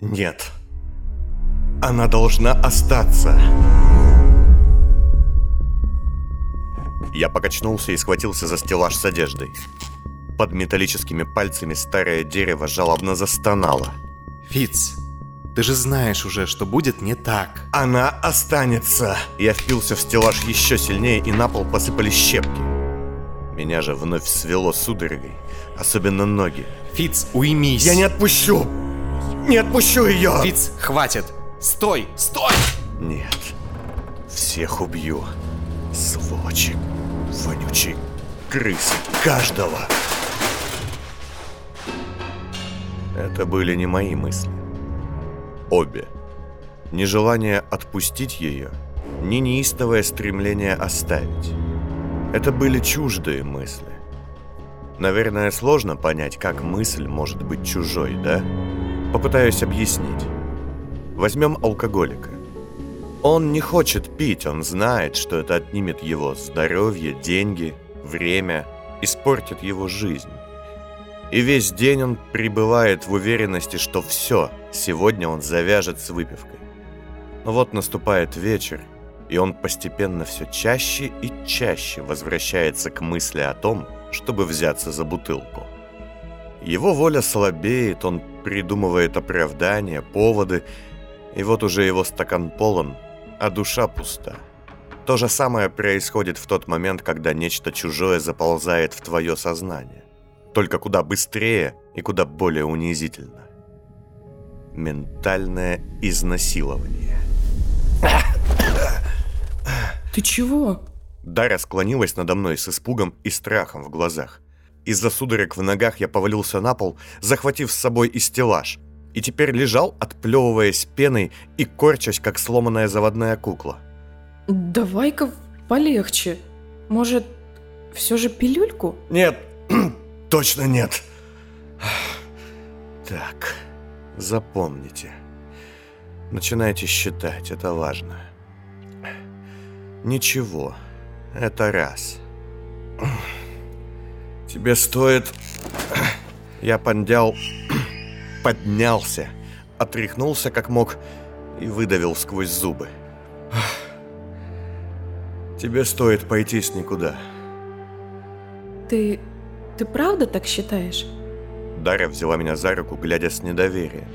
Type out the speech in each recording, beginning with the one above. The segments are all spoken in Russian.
Нет. Она должна остаться. Я покачнулся и схватился за стеллаж с одеждой. Под металлическими пальцами старое дерево жалобно застонало. Фиц, ты же знаешь уже, что будет не так. Она останется. Я впился в стеллаж еще сильнее, и на пол посыпались щепки. Меня же вновь свело судорогой, особенно ноги. Фиц, уймись. Я не отпущу! Не отпущу ее! Фиц, хватит. Стой, стой! Нет. Всех убью. Сволочи. Вонючие крысы. Каждого. Это были не мои мысли. Обе. Нежелание отпустить ее, ни неистовое стремление оставить. Это были чуждые мысли. Наверное, сложно понять, как мысль может быть чужой, да? Попытаюсь объяснить. Возьмем алкоголика. Он не хочет пить, он знает, что это отнимет его здоровье, деньги, время, испортит его жизнь. И весь день он пребывает в уверенности, что все, сегодня он завяжет с выпивкой. Но вот наступает вечер, и он постепенно все чаще и чаще возвращается к мысли о том, чтобы взяться за бутылку. Его воля слабеет, он придумывает оправдания, поводы, и вот уже его стакан полон, а душа пуста. То же самое происходит в тот момент, когда нечто чужое заползает в твое сознание только куда быстрее и куда более унизительно. Ментальное изнасилование. Ты чего? Дарья склонилась надо мной с испугом и страхом в глазах. Из-за судорог в ногах я повалился на пол, захватив с собой и стеллаж, и теперь лежал, отплевываясь пеной и корчась, как сломанная заводная кукла. Давай-ка полегче. Может, все же пилюльку? Нет, Точно нет. Так, запомните. Начинайте считать, это важно. Ничего, это раз. Тебе стоит... Я пондял... Поднялся, отряхнулся как мог и выдавил сквозь зубы. Тебе стоит пойти с никуда. Ты ты правда так считаешь? Дарья взяла меня за руку, глядя с недоверием.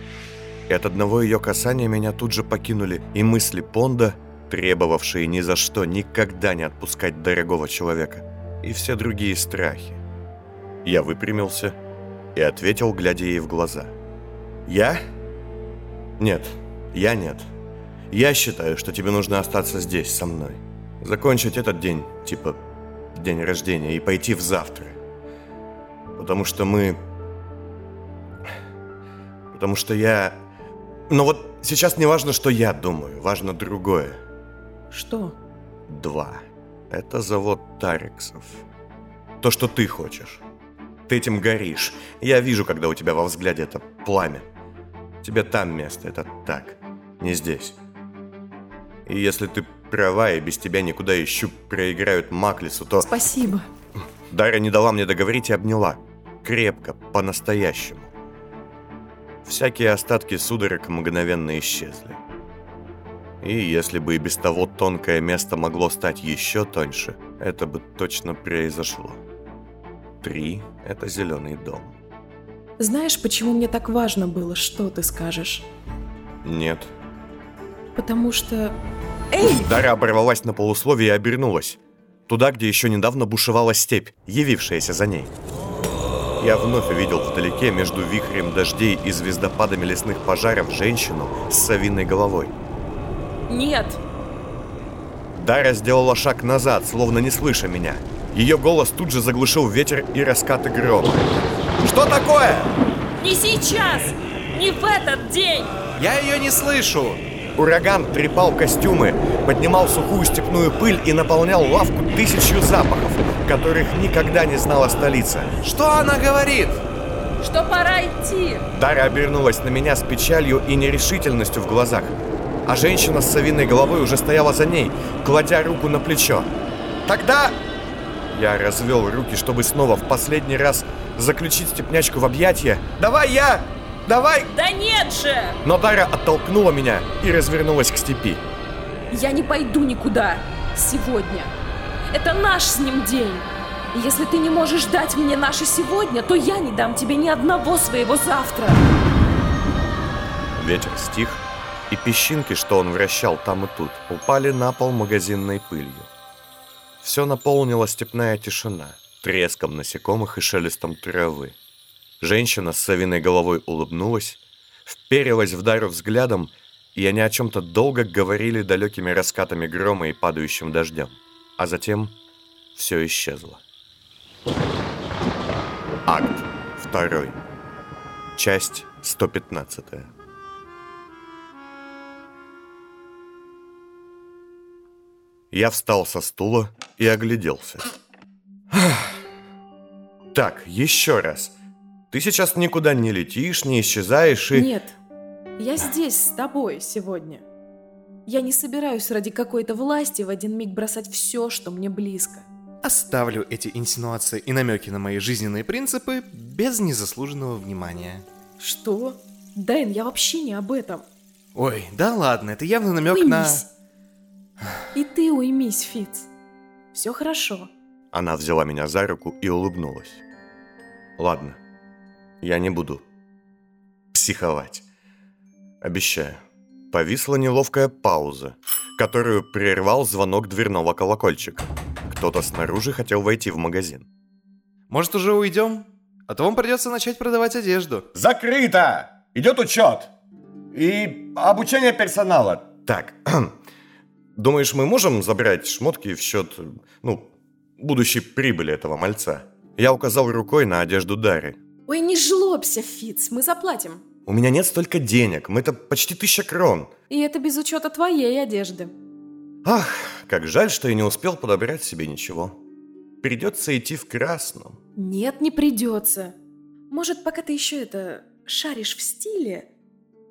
И от одного ее касания меня тут же покинули и мысли Понда, требовавшие ни за что никогда не отпускать дорогого человека, и все другие страхи. Я выпрямился и ответил, глядя ей в глаза. «Я? Нет, я нет. Я считаю, что тебе нужно остаться здесь, со мной. Закончить этот день, типа день рождения, и пойти в завтра. Потому что мы... Потому что я... Но вот сейчас не важно, что я думаю, важно другое. Что? Два. Это завод Тариксов. То, что ты хочешь. Ты этим горишь. Я вижу, когда у тебя во взгляде это пламя. Тебе там место, это так. Не здесь. И если ты права, и без тебя никуда ищу проиграют Маклису, то... Спасибо. Дарья не дала мне договорить и обняла. Крепко, по-настоящему. Всякие остатки судорог мгновенно исчезли. И если бы и без того тонкое место могло стать еще тоньше, это бы точно произошло. Три – это зеленый дом. Знаешь, почему мне так важно было, что ты скажешь? Нет. Потому что... Эй! Дарья оборвалась на полусловие и обернулась. Туда, где еще недавно бушевала степь, явившаяся за ней. Я вновь увидел вдалеке между вихрем дождей и звездопадами лесных пожаров женщину с совиной головой. Нет! Дарья сделала шаг назад, словно не слыша меня. Ее голос тут же заглушил ветер и раскаты грома. Что такое? Не сейчас! Не в этот день! Я ее не слышу! Ураган трепал костюмы, поднимал сухую степную пыль и наполнял лавку тысячью запахов, которых никогда не знала столица. Что она говорит? Что пора идти. Дарья обернулась на меня с печалью и нерешительностью в глазах. А женщина с совиной головой уже стояла за ней, кладя руку на плечо. Тогда... Я развел руки, чтобы снова в последний раз заключить степнячку в объятия. «Давай я!» давай! Да нет же! Но Дара оттолкнула меня и развернулась к степи. Я не пойду никуда сегодня. Это наш с ним день. И если ты не можешь дать мне наше сегодня, то я не дам тебе ни одного своего завтра. Ветер стих, и песчинки, что он вращал там и тут, упали на пол магазинной пылью. Все наполнила степная тишина, треском насекомых и шелестом травы. Женщина с совиной головой улыбнулась, вперилась в Дару взглядом, и они о чем-то долго говорили далекими раскатами грома и падающим дождем. А затем все исчезло. Акт 2. Часть 115. Я встал со стула и огляделся. Так, еще раз. Ты сейчас никуда не летишь, не исчезаешь и... Нет, я здесь с тобой сегодня. Я не собираюсь ради какой-то власти в один миг бросать все, что мне близко. Оставлю эти инсинуации и намеки на мои жизненные принципы без незаслуженного внимания. Что? Дайн, я вообще не об этом. Ой, да ладно, это явно намек на... И ты уймись, Фиц. Все хорошо. Она взяла меня за руку и улыбнулась. Ладно, я не буду психовать. Обещаю. Повисла неловкая пауза, которую прервал звонок дверного колокольчика. Кто-то снаружи хотел войти в магазин. Может, уже уйдем? А то вам придется начать продавать одежду. Закрыто! Идет учет! И обучение персонала. Так, думаешь, мы можем забрать шмотки в счет, ну, будущей прибыли этого мальца? Я указал рукой на одежду Дары. Ой, не жлобся, Фиц, мы заплатим. У меня нет столько денег, мы это почти тысяча крон. И это без учета твоей одежды. Ах, как жаль, что я не успел подобрать себе ничего. Придется идти в красном. Нет, не придется. Может, пока ты еще это шаришь в стиле,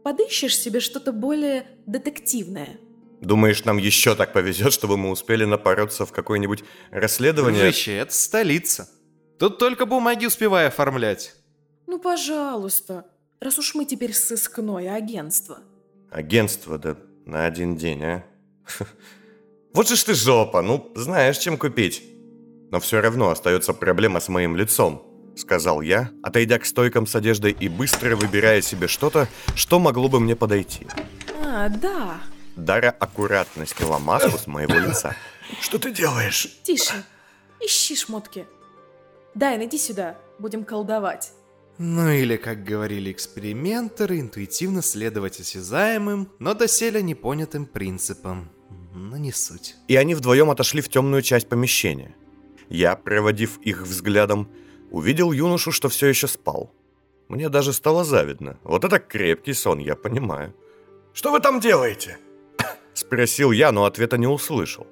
подыщешь себе что-то более детективное. Думаешь, нам еще так повезет, чтобы мы успели напороться в какое-нибудь расследование? Дружище, это столица. Тут только бумаги успевай оформлять. Ну, пожалуйста, раз уж мы теперь сыскное агентство. Агентство, да на один день, а? Вот же ж ты жопа, ну, знаешь, чем купить. Но все равно остается проблема с моим лицом, сказал я, отойдя к стойкам с одеждой и быстро выбирая себе что-то, что могло бы мне подойти. А, да. Дара аккуратно сняла маску с моего лица. Что ты делаешь? Тише. Ищи шмотки. Дай, иди сюда. Будем колдовать. Ну или, как говорили экспериментеры, интуитивно следовать осязаемым, но доселе непонятым принципам. Но не суть. И они вдвоем отошли в темную часть помещения. Я, проводив их взглядом, увидел юношу, что все еще спал. Мне даже стало завидно. Вот это крепкий сон, я понимаю. «Что вы там делаете?» Спросил я, но ответа не услышал.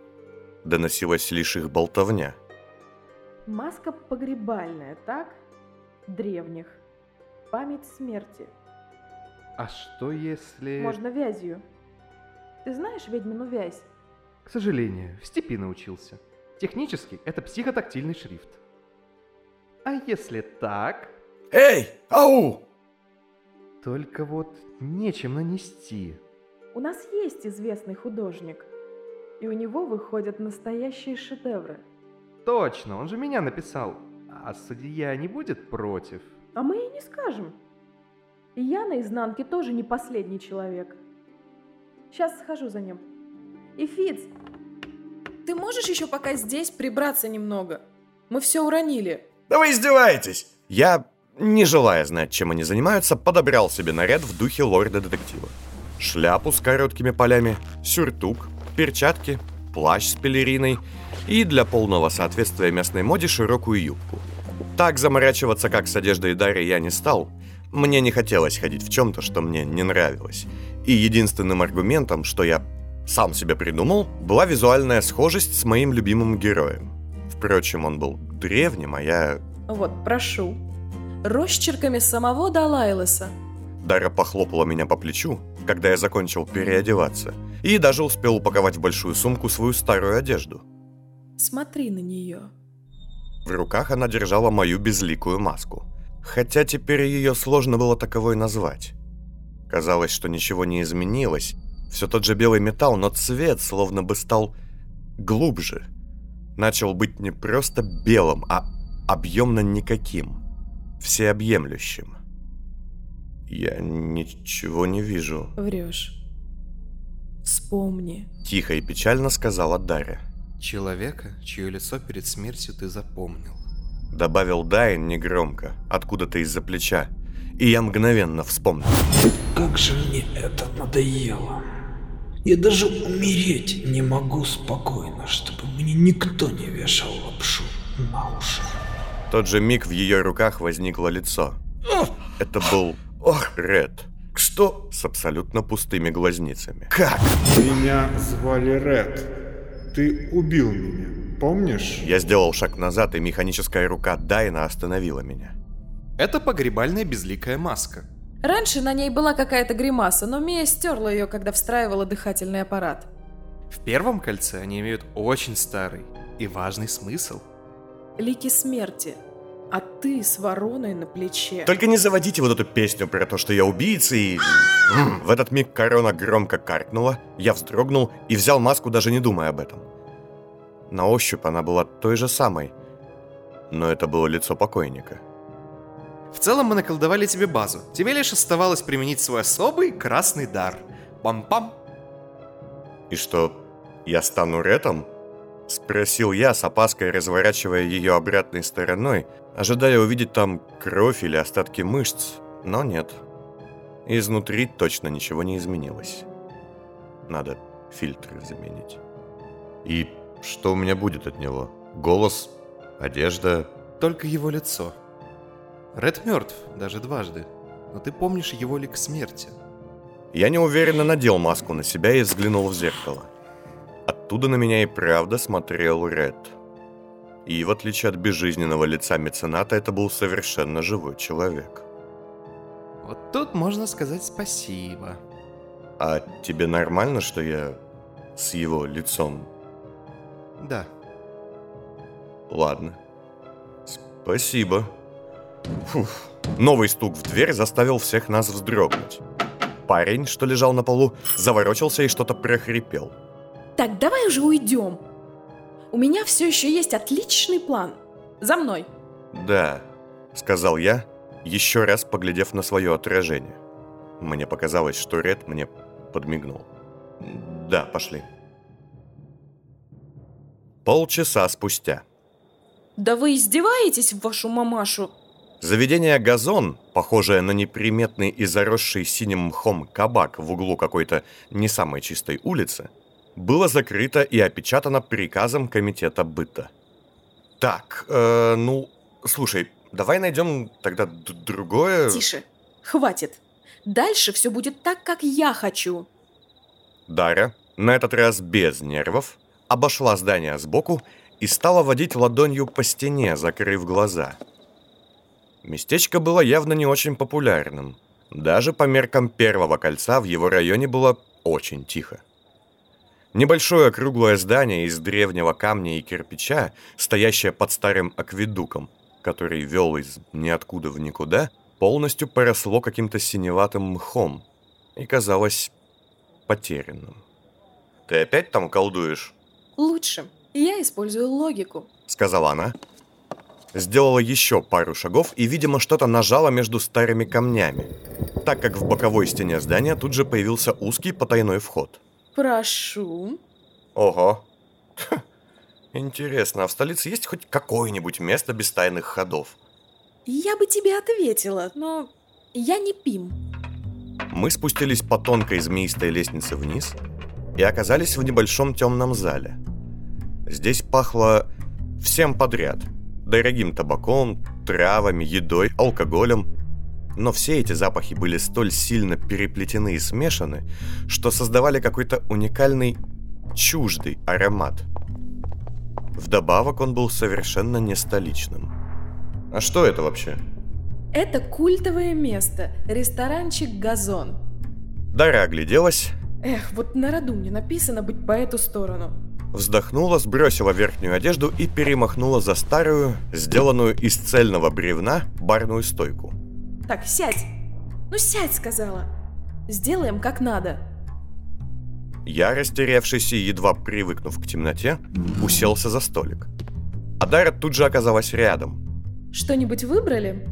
Доносилась лишь их болтовня. Маска погребальная, так? Древних. Память смерти. А что если... Можно вязью. Ты знаешь ведьмину вязь? К сожалению, в степи научился. Технически это психотактильный шрифт. А если так, «Эй, ау!» только вот нечем нанести. У нас есть известный художник. И у него выходят настоящие шедевры. Точно, он же меня написал. А судья не будет против? А мы и не скажем. И я на изнанке тоже не последний человек. Сейчас схожу за ним. И Фиц, ты можешь еще пока здесь прибраться немного? Мы все уронили. Да вы издеваетесь! Я, не желая знать, чем они занимаются, подобрал себе наряд в духе лорда-детектива. Шляпу с короткими полями, сюртук, перчатки, плащ с пелериной и для полного соответствия местной моде широкую юбку. Так заморачиваться, как с одеждой Дарьи, я не стал. Мне не хотелось ходить в чем-то, что мне не нравилось. И единственным аргументом, что я сам себе придумал, была визуальная схожесть с моим любимым героем. Впрочем, он был древним, а я... Вот, прошу. Росчерками самого Далайлеса. Дара похлопала меня по плечу, когда я закончил переодеваться, и даже успел упаковать в большую сумку свою старую одежду. Смотри на нее. В руках она держала мою безликую маску. Хотя теперь ее сложно было таковой назвать. Казалось, что ничего не изменилось. Все тот же белый металл, но цвет словно бы стал глубже. Начал быть не просто белым, а объемно никаким. Всеобъемлющим. Я ничего не вижу. Врешь. Вспомни. Тихо и печально сказала Дарья. Человека, чье лицо перед смертью ты запомнил. Добавил Дайн негромко, откуда-то из-за плеча. И я мгновенно вспомнил. Как же мне это надоело. Я даже умереть не могу спокойно, чтобы мне никто не вешал лапшу на уши. В тот же миг в ее руках возникло лицо. Это был Ред. Что? С абсолютно пустыми глазницами. Как? Меня звали Ред. Ты убил меня, помнишь? Я сделал шаг назад, и механическая рука Дайна остановила меня. Это погребальная безликая маска. Раньше на ней была какая-то гримаса, но Мия стерла ее, когда встраивала дыхательный аппарат. В первом кольце они имеют очень старый и важный смысл. Лики смерти. А ты с вороной на плече. Только не заводите вот эту песню про то, что я убийца и... В этот миг корона громко каркнула, я вздрогнул и взял маску, даже не думая об этом. На ощупь она была той же самой, но это было лицо покойника. В целом мы наколдовали тебе базу. Тебе лишь оставалось применить свой особый красный дар. Пам-пам. «И что, я стану Ретом?» Спросил я, с опаской разворачивая ее обратной стороной, ожидая увидеть там кровь или остатки мышц, но нет. Изнутри точно ничего не изменилось. Надо фильтры заменить. И что у меня будет от него? Голос? Одежда? Только его лицо. Ред мертв, даже дважды. Но ты помнишь его лик смерти. Я неуверенно надел маску на себя и взглянул в зеркало. Оттуда на меня и правда смотрел Ред. И в отличие от безжизненного лица мецената, это был совершенно живой человек. Вот тут можно сказать спасибо. А тебе нормально, что я с его лицом? Да. Ладно. Спасибо. Фух. Новый стук в дверь заставил всех нас вздрогнуть. Парень, что лежал на полу, заворочился и что-то прохрипел. Так, давай уже уйдем. У меня все еще есть отличный план. За мной. «Да», — сказал я, еще раз поглядев на свое отражение. Мне показалось, что Ред мне подмигнул. «Да, пошли». Полчаса спустя. Да вы издеваетесь в вашу мамашу? Заведение «Газон», похожее на неприметный и заросший синим мхом кабак в углу какой-то не самой чистой улицы, было закрыто и опечатано приказом комитета быта. Так, э, ну, слушай, давай найдем тогда другое... Тише. Хватит. Дальше все будет так, как я хочу. Дарья, на этот раз без нервов, обошла здание сбоку и стала водить ладонью по стене, закрыв глаза. Местечко было явно не очень популярным. Даже по меркам первого кольца в его районе было очень тихо. Небольшое круглое здание из древнего камня и кирпича, стоящее под старым акведуком, который вел из ниоткуда в никуда, полностью поросло каким-то синеватым мхом и казалось потерянным. «Ты опять там колдуешь?» Лучше. Я использую логику. сказала она. Сделала еще пару шагов и, видимо, что-то нажала между старыми камнями, так как в боковой стене здания тут же появился узкий потайной вход. Прошу. Ого. Интересно, а в столице есть хоть какое-нибудь место без тайных ходов? Я бы тебе ответила, но я не Пим. Мы спустились по тонкой змеистой лестнице вниз и оказались в небольшом темном зале. Здесь пахло всем подряд. Дорогим табаком, травами, едой, алкоголем. Но все эти запахи были столь сильно переплетены и смешаны, что создавали какой-то уникальный, чуждый аромат. Вдобавок он был совершенно не столичным. А что это вообще? Это культовое место. Ресторанчик «Газон». Дара огляделась, Эх, вот на роду мне написано быть по эту сторону. вздохнула, сбросила верхнюю одежду и перемахнула за старую, сделанную из цельного бревна, барную стойку. Так, сядь. Ну сядь, сказала. Сделаем как надо. Я, растерявшийся и едва привыкнув к темноте, уселся за столик. Адара тут же оказалась рядом. Что-нибудь выбрали?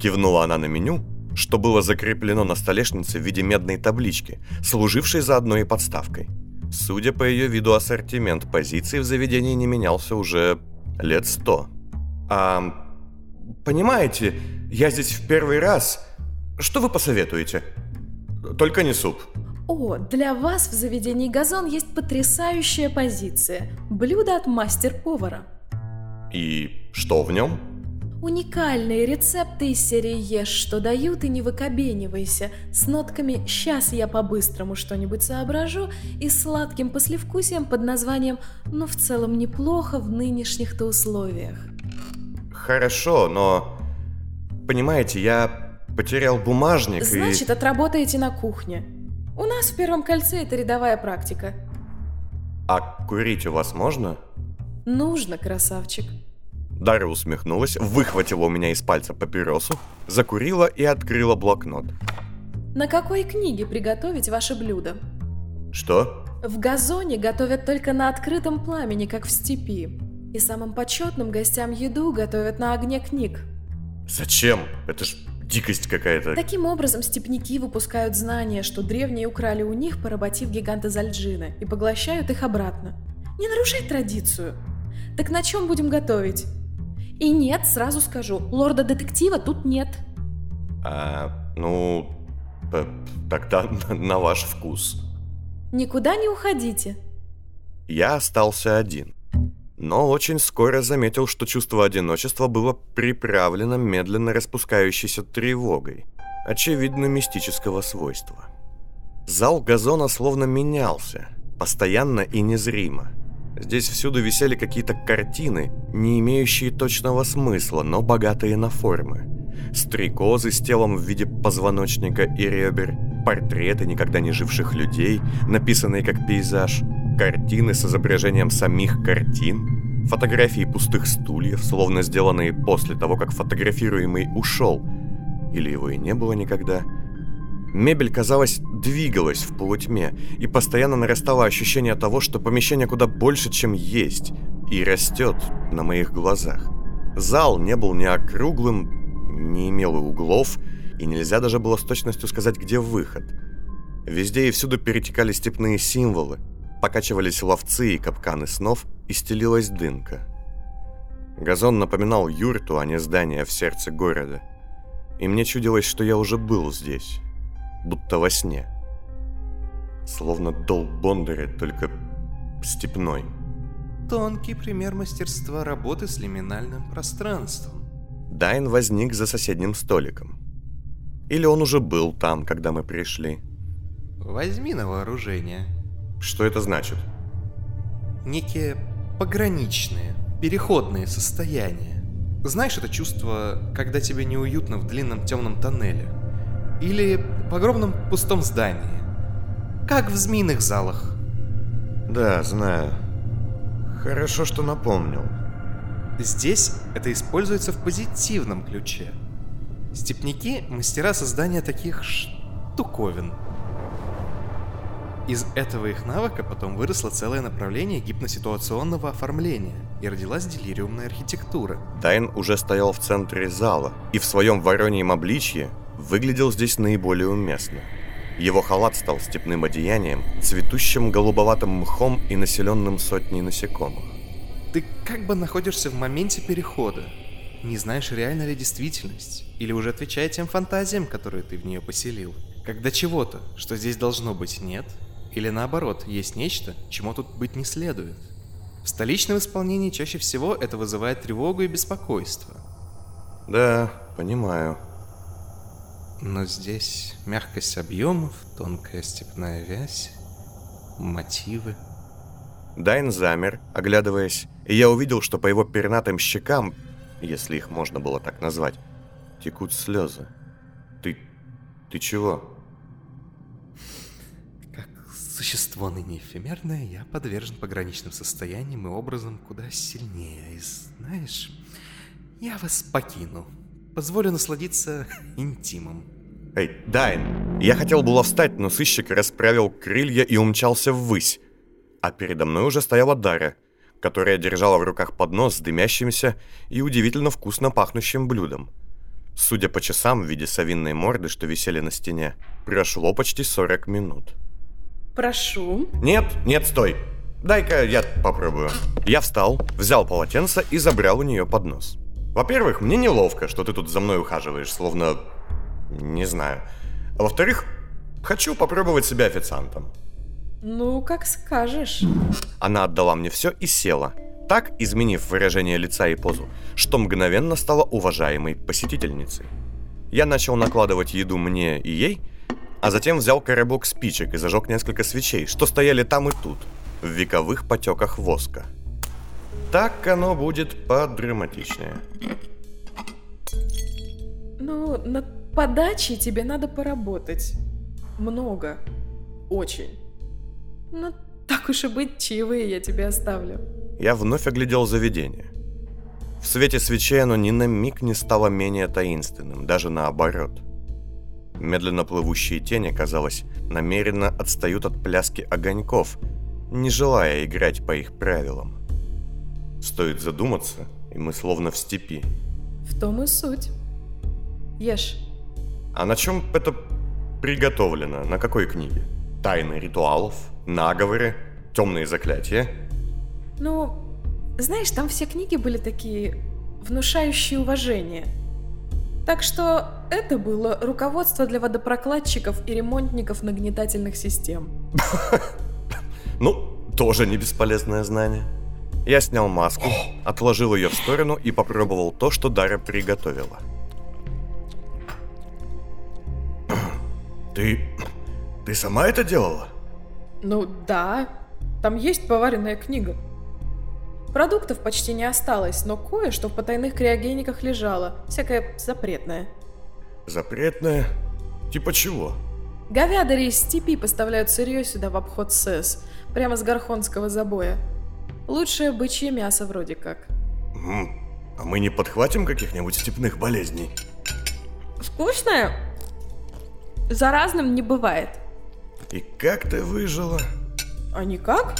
Кивнула она на меню, что было закреплено на столешнице в виде медной таблички, служившей заодно и подставкой. Судя по ее виду, ассортимент позиций в заведении не менялся уже лет сто. А, понимаете, я здесь в первый раз. Что вы посоветуете? Только не суп. О, для вас в заведении «Газон» есть потрясающая позиция. Блюдо от мастер-повара. И что в нем? Уникальные рецепты из серии «Ешь, что дают и не выкобенивайся» с нотками «Сейчас я по-быстрому что-нибудь соображу» и сладким послевкусием под названием «Ну, в целом неплохо в нынешних-то условиях». Хорошо, но... Понимаете, я потерял бумажник Значит, и... отработаете на кухне. У нас в Первом кольце это рядовая практика. А курить у вас можно? Нужно, красавчик. Дара усмехнулась, выхватила у меня из пальца папиросу, закурила и открыла блокнот. На какой книге приготовить ваше блюдо? Что? В газоне готовят только на открытом пламени, как в степи. И самым почетным гостям еду готовят на огне книг. Зачем? Это ж дикость какая-то. Таким образом, степняки выпускают знания, что древние украли у них, поработив гиганта Зальджина, и поглощают их обратно. Не нарушай традицию. Так на чем будем готовить? И нет, сразу скажу, лорда-детектива тут нет. А, ну, тогда на ваш вкус. Никуда не уходите. Я остался один. Но очень скоро заметил, что чувство одиночества было приправлено медленно распускающейся тревогой, очевидно мистического свойства. Зал газона словно менялся, постоянно и незримо. Здесь всюду висели какие-то картины, не имеющие точного смысла, но богатые на формы. Стрекозы с телом в виде позвоночника и ребер, портреты никогда не живших людей, написанные как пейзаж, картины с изображением самих картин, фотографии пустых стульев, словно сделанные после того, как фотографируемый ушел, или его и не было никогда. Мебель, казалось, двигалась в полутьме, и постоянно нарастало ощущение того, что помещение куда больше, чем есть, и растет на моих глазах. Зал не был ни округлым, не имел углов, и нельзя даже было с точностью сказать, где выход. Везде и всюду перетекали степные символы, покачивались ловцы и капканы снов, и стелилась дымка. Газон напоминал юрту, а не здание в сердце города. И мне чудилось, что я уже был здесь, будто во сне. Словно дол Бондаря, только степной. Тонкий пример мастерства работы с лиминальным пространством. Дайн возник за соседним столиком. Или он уже был там, когда мы пришли. Возьми на вооружение. Что это значит? Некие пограничные, переходные состояния. Знаешь это чувство, когда тебе неуютно в длинном темном тоннеле? Или в огромном пустом здании? Как в змеиных залах. Да, знаю. Хорошо, что напомнил. Здесь это используется в позитивном ключе. Степняки – мастера создания таких штуковин. Из этого их навыка потом выросло целое направление гипноситуационного оформления и родилась делириумная архитектура. Дайн уже стоял в центре зала и в своем вороньем обличье выглядел здесь наиболее уместно. Его халат стал степным одеянием, цветущим голубоватым мхом и населенным сотней насекомых. Ты как бы находишься в моменте перехода. Не знаешь, реально ли действительность, или уже отвечает тем фантазиям, которые ты в нее поселил. Когда чего-то, что здесь должно быть, нет, или наоборот, есть нечто, чему тут быть не следует. В столичном исполнении чаще всего это вызывает тревогу и беспокойство. Да, понимаю. Но здесь мягкость объемов, тонкая степная вязь, мотивы. Дайн замер, оглядываясь, и я увидел, что по его пернатым щекам, если их можно было так назвать, текут слезы. Ты... ты чего? Существо ныне эфемерное, я подвержен пограничным состояниям и образом куда сильнее. И знаешь, я вас покину. Позволю насладиться интимом. Эй, Дайн, я хотел было встать, но сыщик расправил крылья и умчался ввысь. А передо мной уже стояла Дара, которая держала в руках поднос с дымящимся и удивительно вкусно пахнущим блюдом. Судя по часам в виде совинной морды, что висели на стене, прошло почти 40 минут. Прошу. Нет, нет, стой. Дай-ка я попробую. Я встал, взял полотенце и забрал у нее поднос. Во-первых, мне неловко, что ты тут за мной ухаживаешь, словно... Не знаю. А во-вторых, хочу попробовать себя официантом. Ну, как скажешь. Она отдала мне все и села, так изменив выражение лица и позу, что мгновенно стала уважаемой посетительницей. Я начал накладывать еду мне и ей, а затем взял коробок спичек и зажег несколько свечей, что стояли там и тут, в вековых потеках воска. Так оно будет подраматичнее. Ну, над подачей тебе надо поработать. Много. Очень. Ну, так уж и быть, чаевые я тебе оставлю. Я вновь оглядел заведение. В свете свечей оно ни на миг не стало менее таинственным, даже наоборот. Медленно плывущие тени, казалось, намеренно отстают от пляски огоньков, не желая играть по их правилам. Стоит задуматься, и мы словно в степи. В том и суть. Ешь. А на чем это приготовлено? На какой книге? Тайны ритуалов? Наговоры? Темные заклятия? Ну, знаешь, там все книги были такие внушающие уважение. Так что это было руководство для водопрокладчиков и ремонтников нагнетательных систем. Ну, тоже не бесполезное знание. Я снял маску, отложил ее в сторону и попробовал то, что Дара приготовила. Ты... ты сама это делала? Ну да, там есть поваренная книга. Продуктов почти не осталось, но кое-что в потайных криогениках лежало, всякое запретное. Запретное? Типа чего? Говядари из степи поставляют сырье сюда в обход СЭС, прямо с Гархонского забоя. Лучшее бычье мясо вроде как. М, А мы не подхватим каких-нибудь степных болезней? Вкусное? Заразным не бывает. И как ты выжила? А никак?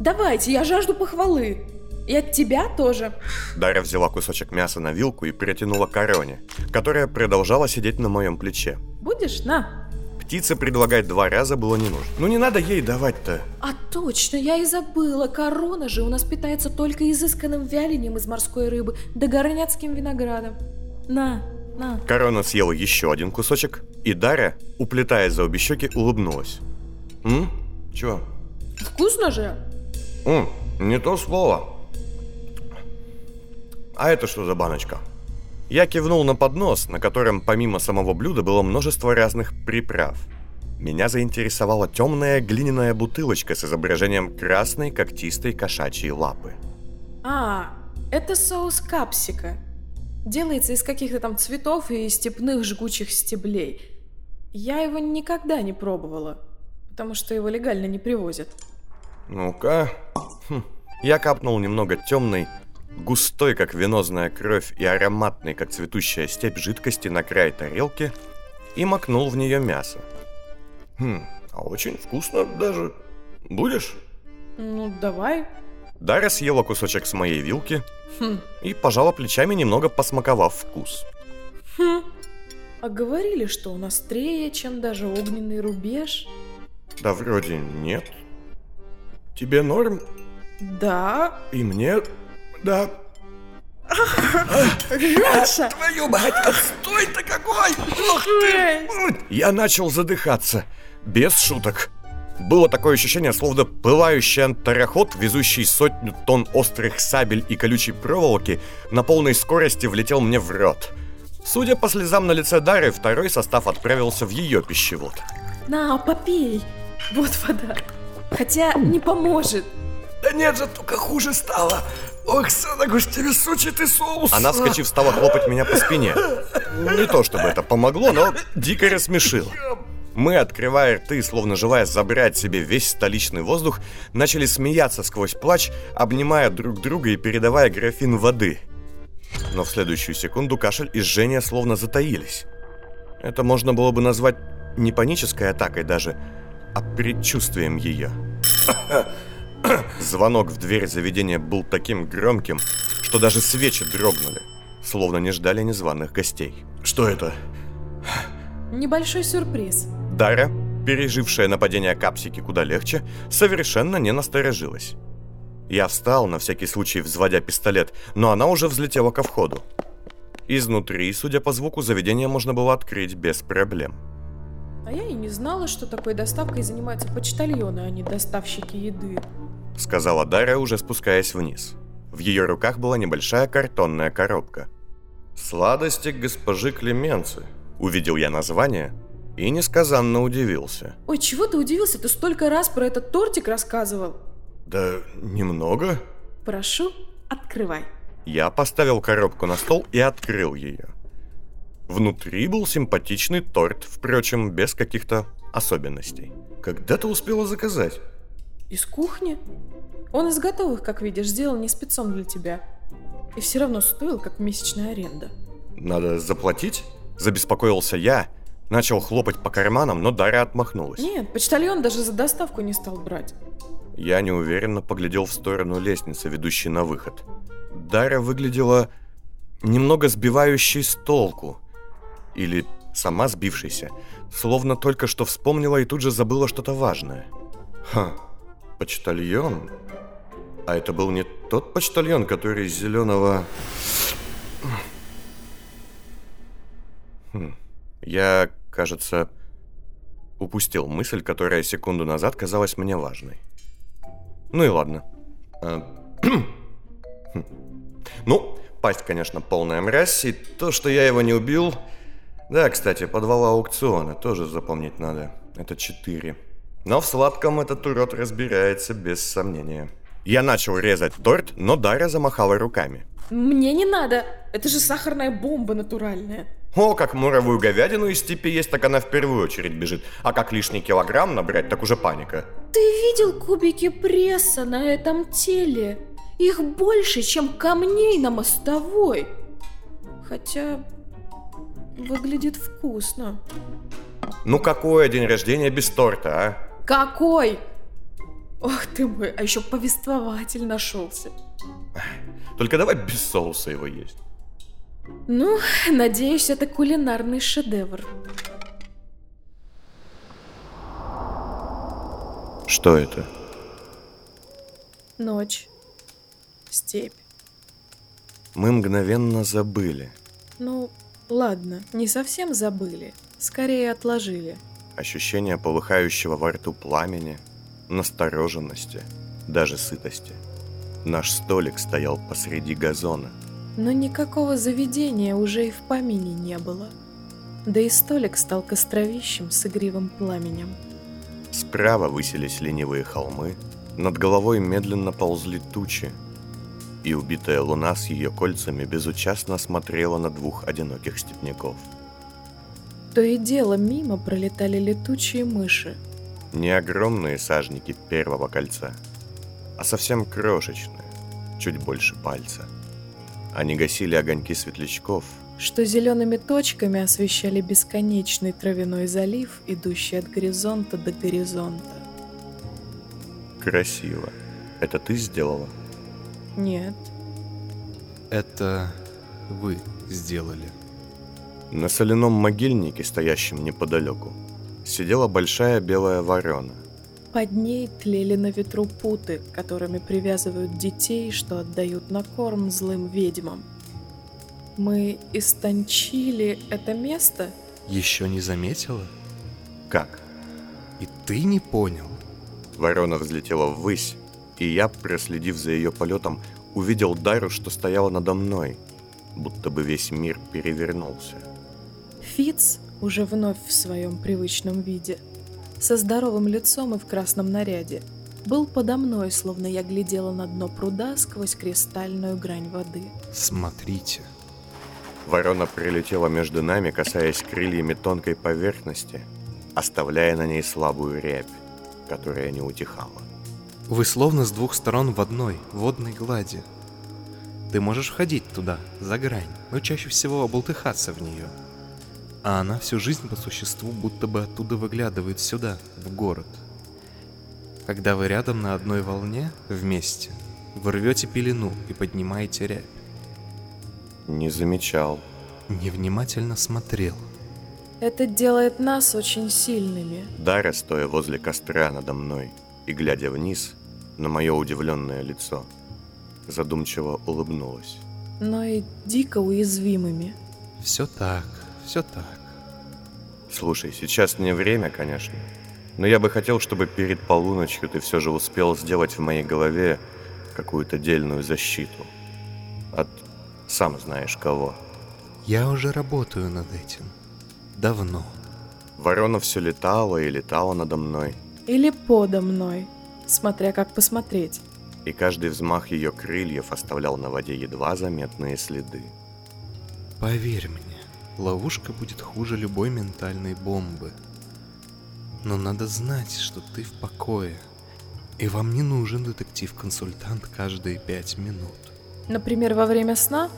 Давайте, я жажду похвалы. И от тебя тоже. Дарья взяла кусочек мяса на вилку и протянула короне, которая продолжала сидеть на моем плече. Будешь? На. Птице предлагать два раза было не нужно. Ну не надо ей давать-то. А точно, я и забыла. Корона же у нас питается только изысканным вяленем из морской рыбы, да горняцким виноградом. На, на. Корона съела еще один кусочек, и Дарья, уплетая за обе щеки, улыбнулась. М? Чего? Вкусно же? М, не то слово. А это что за баночка? Я кивнул на поднос, на котором помимо самого блюда было множество разных приправ. Меня заинтересовала темная глиняная бутылочка с изображением красной когтистой кошачьей лапы. А, это соус капсика. Делается из каких-то там цветов и степных жгучих стеблей. Я его никогда не пробовала, потому что его легально не привозят. Ну-ка. Хм. Я капнул немного темной, густой, как венозная кровь, и ароматной, как цветущая степь жидкости на край тарелки и макнул в нее мясо. Хм, а очень вкусно даже. Будешь? Ну, давай. Дарья съела кусочек с моей вилки Хм. и пожала плечами, немного посмаковав вкус. Хм. А говорили, что он острее, чем даже огненный рубеж. Да вроде нет. Тебе норм? Да. И мне? Да. Раша! Твою мать, отстой-то какой! Ух Жесть! Я начал задыхаться. Без шуток. Было такое ощущение, словно пылающий антароход, везущий сотню тонн острых сабель и колючей проволоки, на полной скорости влетел мне в рот. Судя по слезам на лице Дары, второй состав отправился в ее пищевод. На, попей. Вот вода. Хотя не поможет. Да нет же, только хуже стало. Тебе сучий ты соус. Она, вскочив, стала хлопать меня по спине. Не то чтобы это помогло, но дико рассмешило. Мы, открывая рты, словно желая забрать себе весь столичный воздух, начали смеяться сквозь плач, обнимая друг друга и передавая графин воды. Но в следующую секунду кашель и жжение словно затаились. Это можно было бы назвать не панической атакой даже, а предчувствием ее. Звонок в дверь заведения был таким громким, что даже свечи дрогнули, словно не ждали незваных гостей. Что это? Небольшой сюрприз. Дара, пережившая нападение капсики куда легче, совершенно не насторожилась. Я встал, на всякий случай взводя пистолет, но она уже взлетела ко входу. Изнутри, судя по звуку, заведение можно было открыть без проблем. А я и не знала, что такой доставкой занимаются почтальоны, а не доставщики еды. Сказала Дара, уже спускаясь вниз. В ее руках была небольшая картонная коробка. «Сладости госпожи Клеменцы», Увидел я название и несказанно удивился. Ой, чего ты удивился? Ты столько раз про этот тортик рассказывал. Да немного. Прошу, открывай. Я поставил коробку на стол и открыл ее. Внутри был симпатичный торт, впрочем, без каких-то особенностей. Когда ты успела заказать? Из кухни. Он из готовых, как видишь, сделал не спецом для тебя. И все равно стоил, как месячная аренда. Надо заплатить? Забеспокоился я, начал хлопать по карманам, но Дарья отмахнулась. Нет, почтальон даже за доставку не стал брать. Я неуверенно поглядел в сторону лестницы, ведущей на выход. Дарья выглядела немного сбивающей с толку. Или сама сбившейся, словно только что вспомнила и тут же забыла что-то важное. Ха, почтальон? А это был не тот почтальон, который из зеленого... Хм. Я, кажется, упустил мысль, которая секунду назад казалась мне важной. Ну и ладно. А, хм. Ну, пасть, конечно, полная мразь, и то, что я его не убил... Да, кстати, подвал аукциона тоже запомнить надо. Это четыре. Но в сладком этот урод разбирается без сомнения. Я начал резать торт, но Дарья замахала руками. Мне не надо. Это же сахарная бомба натуральная. О, как муровую говядину из степи есть, так она в первую очередь бежит. А как лишний килограмм набрать, так уже паника. Ты видел кубики пресса на этом теле? Их больше, чем камней на мостовой. Хотя выглядит вкусно. Ну какое день рождения без торта, а? Какой? Ох ты мой, а еще повествователь нашелся. Только давай без соуса его есть. Ну, надеюсь, это кулинарный шедевр. Что это? Ночь. Степь. Мы мгновенно забыли. Ну, ладно, не совсем забыли. Скорее отложили. Ощущение полыхающего во рту пламени, настороженности, даже сытости. Наш столик стоял посреди газона – но никакого заведения уже и в помине не было. Да и столик стал костровищем с игривым пламенем. Справа высились ленивые холмы, над головой медленно ползли тучи, и убитая луна с ее кольцами безучастно смотрела на двух одиноких степняков. То и дело мимо пролетали летучие мыши. Не огромные сажники первого кольца, а совсем крошечные, чуть больше пальца – они гасили огоньки светлячков, что зелеными точками освещали бесконечный травяной залив, идущий от горизонта до горизонта. Красиво. Это ты сделала? Нет. Это вы сделали. На соляном могильнике, стоящем неподалеку, сидела большая белая ворона. Под ней тлели на ветру путы, которыми привязывают детей, что отдают на корм злым ведьмам. Мы истончили это место? Еще не заметила? Как? И ты не понял? Ворона взлетела ввысь, и я, проследив за ее полетом, увидел Дару, что стояла надо мной, будто бы весь мир перевернулся. Фиц уже вновь в своем привычном виде – со здоровым лицом и в красном наряде, был подо мной, словно я глядела на дно пруда сквозь кристальную грань воды. Смотрите. Ворона прилетела между нами, касаясь крыльями тонкой поверхности, оставляя на ней слабую рябь, которая не утихала. Вы словно с двух сторон в одной водной глади. Ты можешь входить туда, за грань, но чаще всего оболтыхаться в нее. А она всю жизнь по существу будто бы оттуда выглядывает сюда, в город. Когда вы рядом на одной волне, вместе, вы рвете пелену и поднимаете рябь. Не замечал. Невнимательно смотрел. Это делает нас очень сильными. Дара, стоя возле костра надо мной и глядя вниз на мое удивленное лицо, задумчиво улыбнулась. Но и дико уязвимыми. Все так, все так. Слушай, сейчас не время, конечно, но я бы хотел, чтобы перед полуночью ты все же успел сделать в моей голове какую-то дельную защиту. От сам знаешь кого. Я уже работаю над этим. Давно. Ворона все летала и летала надо мной, Или подо мной, смотря как посмотреть. и каждый взмах ее крыльев оставлял на воде едва заметные следы. Поверь мне, ловушка будет хуже любой ментальной бомбы. Но надо знать, что ты в покое. И вам не нужен детектив-консультант каждые пять минут. Например, во время сна?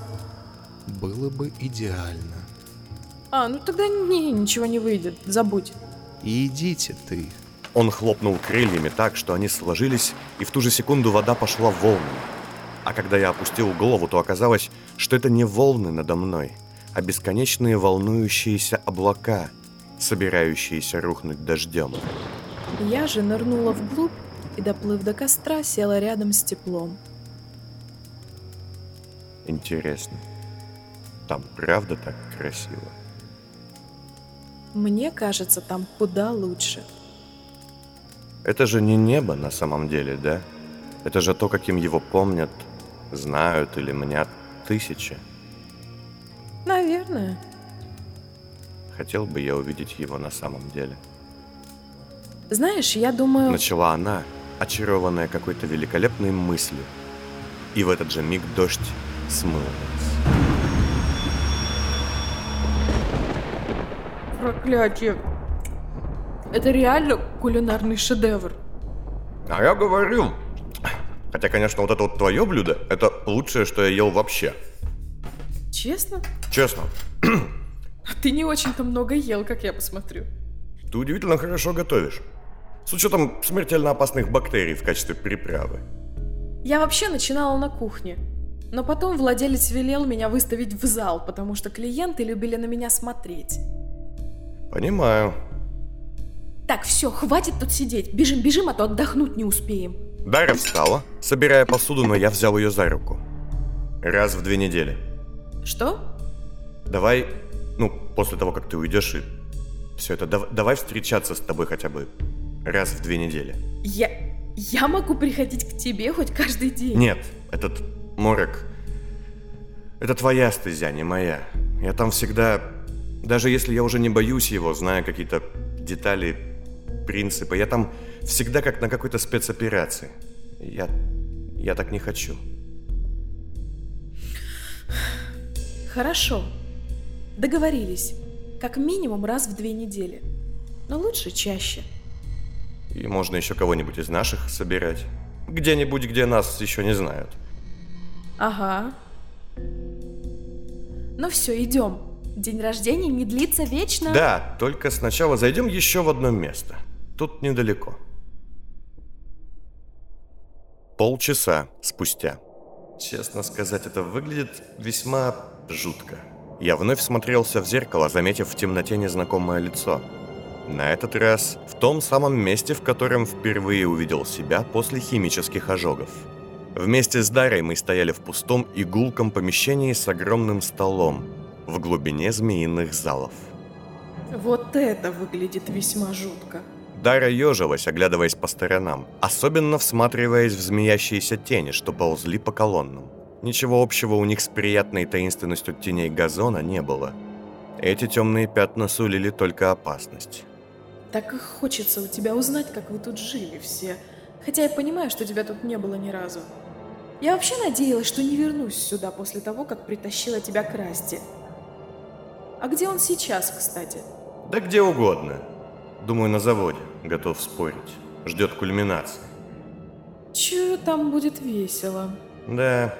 Было бы идеально. А, ну тогда не, ничего не выйдет, забудь. И идите ты. Он хлопнул крыльями так, что они сложились, и в ту же секунду вода пошла волнами. А когда я опустил голову, то оказалось, что это не волны надо мной, а бесконечные волнующиеся облака, собирающиеся рухнуть дождем. Я же нырнула вглубь и, доплыв до костра, села рядом с теплом. Интересно, там правда так красиво? Мне кажется, там куда лучше. Это же не небо на самом деле, да? Это же то, каким его помнят, знают или мнят тысячи. Наверное. Хотел бы я увидеть его на самом деле. Знаешь, я думаю... Начала она, очарованная какой-то великолепной мыслью. И в этот же миг дождь смыл нас. Проклятие. Это реально кулинарный шедевр. А я говорю. Хотя, конечно, вот это вот твое блюдо, это лучшее, что я ел вообще. Честно? Честно. Ты не очень-то много ел, как я посмотрю. Ты удивительно хорошо готовишь. С учетом смертельно опасных бактерий в качестве приправы. Я вообще начинала на кухне. Но потом владелец велел меня выставить в зал, потому что клиенты любили на меня смотреть. Понимаю. Так, все, хватит тут сидеть. Бежим, бежим, а то отдохнуть не успеем. Дара встала, собирая посуду, но я взял ее за руку. Раз в две недели. Что? Давай, ну, после того, как ты уйдешь и все это, дав- давай встречаться с тобой хотя бы раз в две недели. Я... Я могу приходить к тебе хоть каждый день. Нет, этот морок, это твоя стезя, не моя. Я там всегда, даже если я уже не боюсь его, зная какие-то детали, принципы, я там всегда как на какой-то спецоперации. Я, я так не хочу. Хорошо. Договорились. Как минимум раз в две недели. Но лучше чаще. И можно еще кого-нибудь из наших собирать. Где-нибудь, где нас еще не знают. Ага. Ну все, идем. День рождения не длится вечно. Да, только сначала зайдем еще в одно место. Тут недалеко. Полчаса спустя. Честно сказать, это выглядит весьма жутко. Я вновь смотрелся в зеркало, заметив в темноте незнакомое лицо. На этот раз в том самом месте, в котором впервые увидел себя после химических ожогов. Вместе с Дарой мы стояли в пустом и гулком помещении с огромным столом в глубине змеиных залов. Вот это выглядит весьма жутко. Дара ежилась, оглядываясь по сторонам, особенно всматриваясь в змеящиеся тени, что ползли по колоннам. Ничего общего у них с приятной таинственностью теней газона не было. Эти темные пятна сулили только опасность. Так и хочется у тебя узнать, как вы тут жили все. Хотя я понимаю, что тебя тут не было ни разу. Я вообще надеялась, что не вернусь сюда после того, как притащила тебя к Расти. А где он сейчас, кстати? Да где угодно. Думаю, на заводе. Готов спорить. Ждет кульминации. Чую, там будет весело. Да,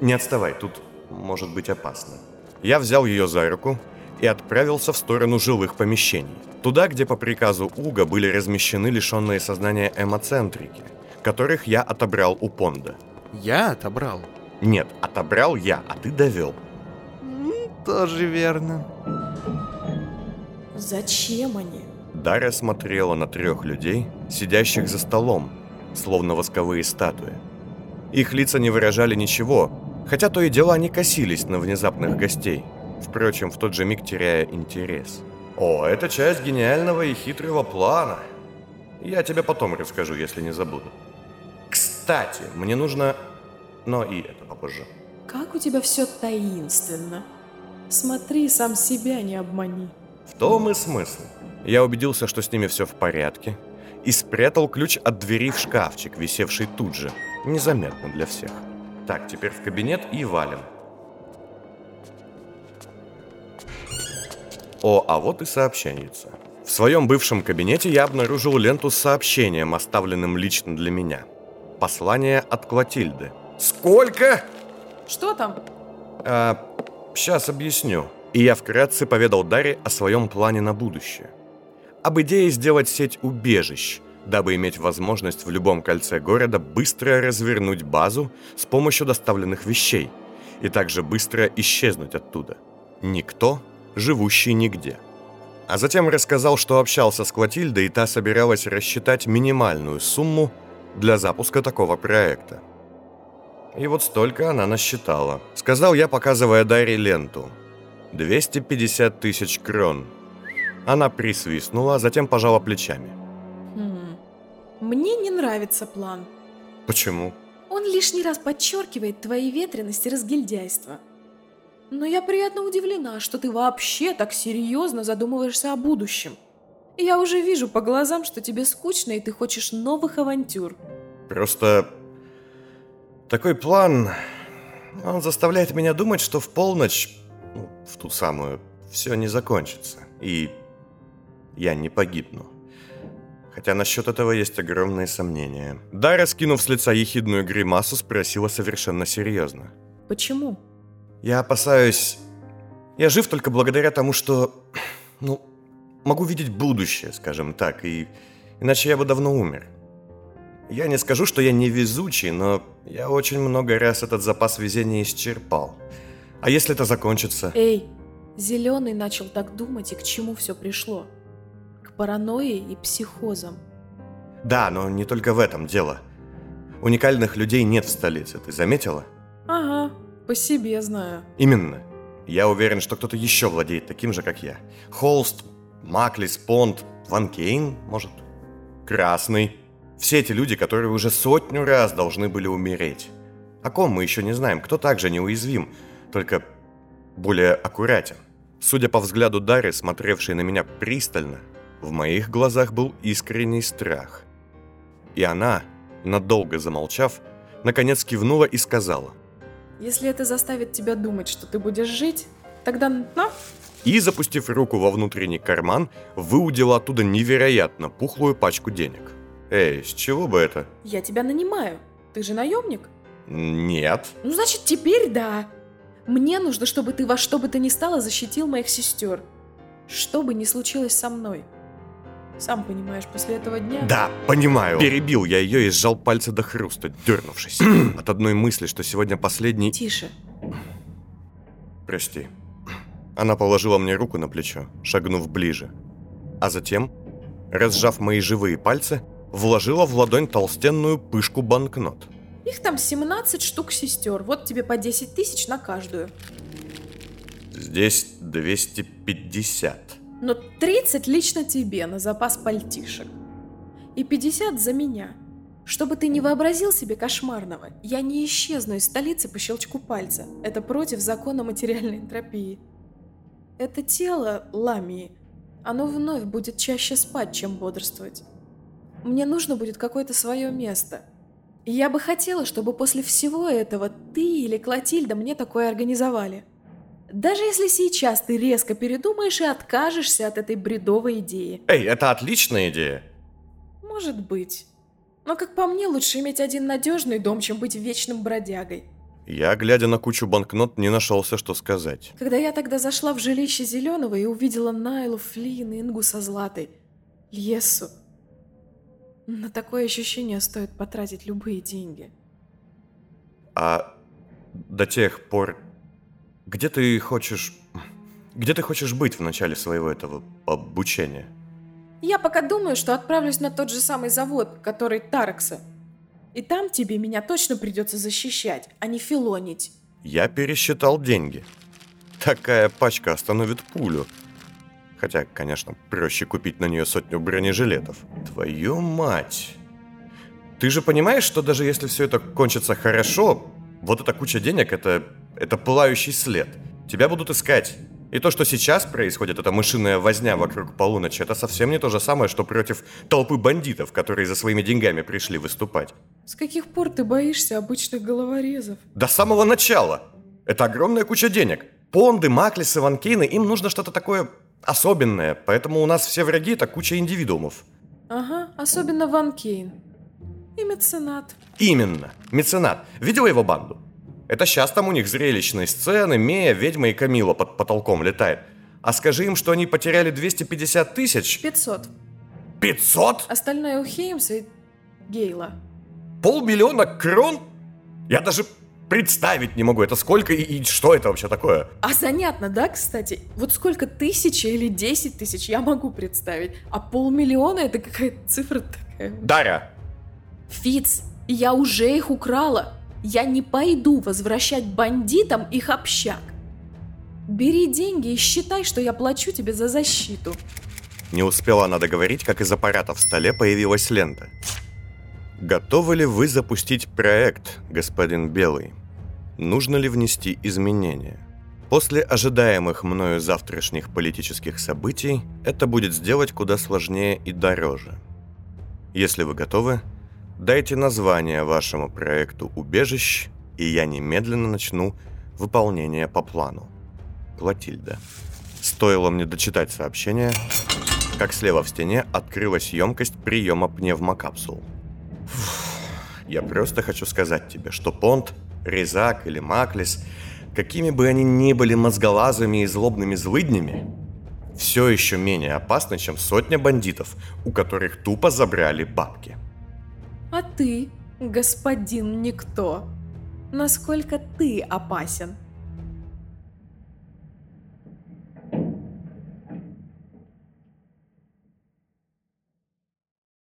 не отставай, тут может быть опасно. Я взял ее за руку и отправился в сторону жилых помещений. Туда, где по приказу Уга были размещены лишенные сознания эмоцентрики, которых я отобрал у Понда. Я отобрал. Нет, отобрал я, а ты довел. Тоже верно. Зачем они? Дарья смотрела на трех людей, сидящих за столом, словно восковые статуи. Их лица не выражали ничего, хотя то и дело они косились на внезапных гостей, впрочем, в тот же миг теряя интерес. О, это часть гениального и хитрого плана. Я тебе потом расскажу, если не забуду. Кстати, мне нужно... Но и это попозже. Как у тебя все таинственно. Смотри, сам себя не обмани. В том и смысл. Я убедился, что с ними все в порядке, и спрятал ключ от двери в шкафчик, висевший тут же, незаметно для всех. Так, теперь в кабинет и валим. О, а вот и сообщенница. В своем бывшем кабинете я обнаружил ленту с сообщением, оставленным лично для меня. Послание от Клотильды. Сколько? Что там? А, сейчас объясню. И я вкратце поведал Даре о своем плане на будущее. Об идее сделать сеть убежищ, дабы иметь возможность в любом кольце города быстро развернуть базу с помощью доставленных вещей и также быстро исчезнуть оттуда. Никто, живущий нигде. А затем рассказал, что общался с Клотильдой, и та собиралась рассчитать минимальную сумму для запуска такого проекта. И вот столько она насчитала. Сказал я, показывая Дарье ленту. 250 тысяч крон. Она присвистнула, а затем пожала плечами. Мне не нравится план. Почему? Он лишний раз подчеркивает твои ветренность и разгильдяйство. Но я приятно удивлена, что ты вообще так серьезно задумываешься о будущем. Я уже вижу по глазам, что тебе скучно и ты хочешь новых авантюр. Просто такой план, он заставляет меня думать, что в полночь, ну, в ту самую, все не закончится. И я не погибну. Хотя насчет этого есть огромные сомнения. Дара, скинув с лица ехидную гримасу, спросила совершенно серьезно. Почему? Я опасаюсь... Я жив только благодаря тому, что... Ну, могу видеть будущее, скажем так, и... Иначе я бы давно умер. Я не скажу, что я невезучий, но я очень много раз этот запас везения исчерпал. А если это закончится? Эй, Зеленый начал так думать, и к чему все пришло? К паранойи и психозам. Да, но не только в этом дело. Уникальных людей нет в столице, ты заметила? Ага, по себе знаю. Именно. Я уверен, что кто-то еще владеет таким же, как я. Холст, Маклис, Понт, Ван Кейн, может? Красный. Все эти люди, которые уже сотню раз должны были умереть. О ком мы еще не знаем, кто также неуязвим, только более аккуратен. Судя по взгляду Дары, смотревшей на меня пристально, в моих глазах был искренний страх. И она, надолго замолчав, наконец кивнула и сказала. Если это заставит тебя думать, что ты будешь жить, тогда на. И, запустив руку во внутренний карман, выудила оттуда невероятно пухлую пачку денег. Эй, с чего бы это? Я тебя нанимаю. Ты же наемник? Нет. Ну, значит, теперь да. Мне нужно, чтобы ты во что бы то ни стало защитил моих сестер. Что бы ни случилось со мной. Сам понимаешь, после этого дня... Да, понимаю. Перебил я ее и сжал пальцы до хруста, дернувшись. От одной мысли, что сегодня последний... Тише. Прости. Она положила мне руку на плечо, шагнув ближе. А затем, разжав мои живые пальцы, вложила в ладонь толстенную пышку банкнот. Их там 17 штук сестер. Вот тебе по 10 тысяч на каждую. Здесь 250. Но 30 лично тебе на запас пальтишек. И 50 за меня. Чтобы ты не вообразил себе кошмарного, я не исчезну из столицы по щелчку пальца. Это против закона материальной энтропии. Это тело Ламии. Оно вновь будет чаще спать, чем бодрствовать. Мне нужно будет какое-то свое место. И я бы хотела, чтобы после всего этого ты или Клотильда мне такое организовали. Даже если сейчас ты резко передумаешь и откажешься от этой бредовой идеи. Эй, это отличная идея. Может быть. Но, как по мне, лучше иметь один надежный дом, чем быть вечным бродягой. Я, глядя на кучу банкнот, не нашелся, что сказать. Когда я тогда зашла в жилище Зеленого и увидела Найлу, Флин, Ингу со Златой, Льесу, на такое ощущение стоит потратить любые деньги. А до тех пор, где ты хочешь... Где ты хочешь быть в начале своего этого обучения? Я пока думаю, что отправлюсь на тот же самый завод, который Таракса. И там тебе меня точно придется защищать, а не филонить. Я пересчитал деньги. Такая пачка остановит пулю. Хотя, конечно, проще купить на нее сотню бронежилетов. Твою мать! Ты же понимаешь, что даже если все это кончится хорошо, вот эта куча денег это, это пылающий след. Тебя будут искать. И то, что сейчас происходит, это мышиная возня вокруг полуночи, это совсем не то же самое, что против толпы бандитов, которые за своими деньгами пришли выступать. С каких пор ты боишься обычных головорезов? До самого начала. Это огромная куча денег. Понды, Маклисы, Ванкейны, им нужно что-то такое особенное, поэтому у нас все враги это куча индивидуумов. Ага, особенно Ван Кейн. И меценат. Именно, меценат. Видела его банду? Это сейчас там у них зрелищные сцены, Мея, ведьма и Камила под потолком летает. А скажи им, что они потеряли 250 тысяч. 500. 500? Остальное у Хеймса и Гейла. Полмиллиона крон? Я даже представить не могу, это сколько и, и что это вообще такое? А занятно, да, кстати? Вот сколько тысячи или десять тысяч я могу представить, а полмиллиона это какая-то цифра такая. Дарья! Фиц, я уже их украла. Я не пойду возвращать бандитам их общак. Бери деньги и считай, что я плачу тебе за защиту. Не успела она договорить, как из аппарата в столе появилась лента. Готовы ли вы запустить проект, господин Белый? Нужно ли внести изменения? После ожидаемых мною завтрашних политических событий это будет сделать куда сложнее и дороже. Если вы готовы, дайте название вашему проекту «Убежищ», и я немедленно начну выполнение по плану. Клотильда. Стоило мне дочитать сообщение, как слева в стене открылась емкость приема пневмокапсул. Я просто хочу сказать тебе, что Понт, Резак или Маклис, какими бы они ни были мозголазами и злобными злыднями, все еще менее опасны, чем сотня бандитов, у которых тупо забрали бабки. А ты, господин Никто, насколько ты опасен?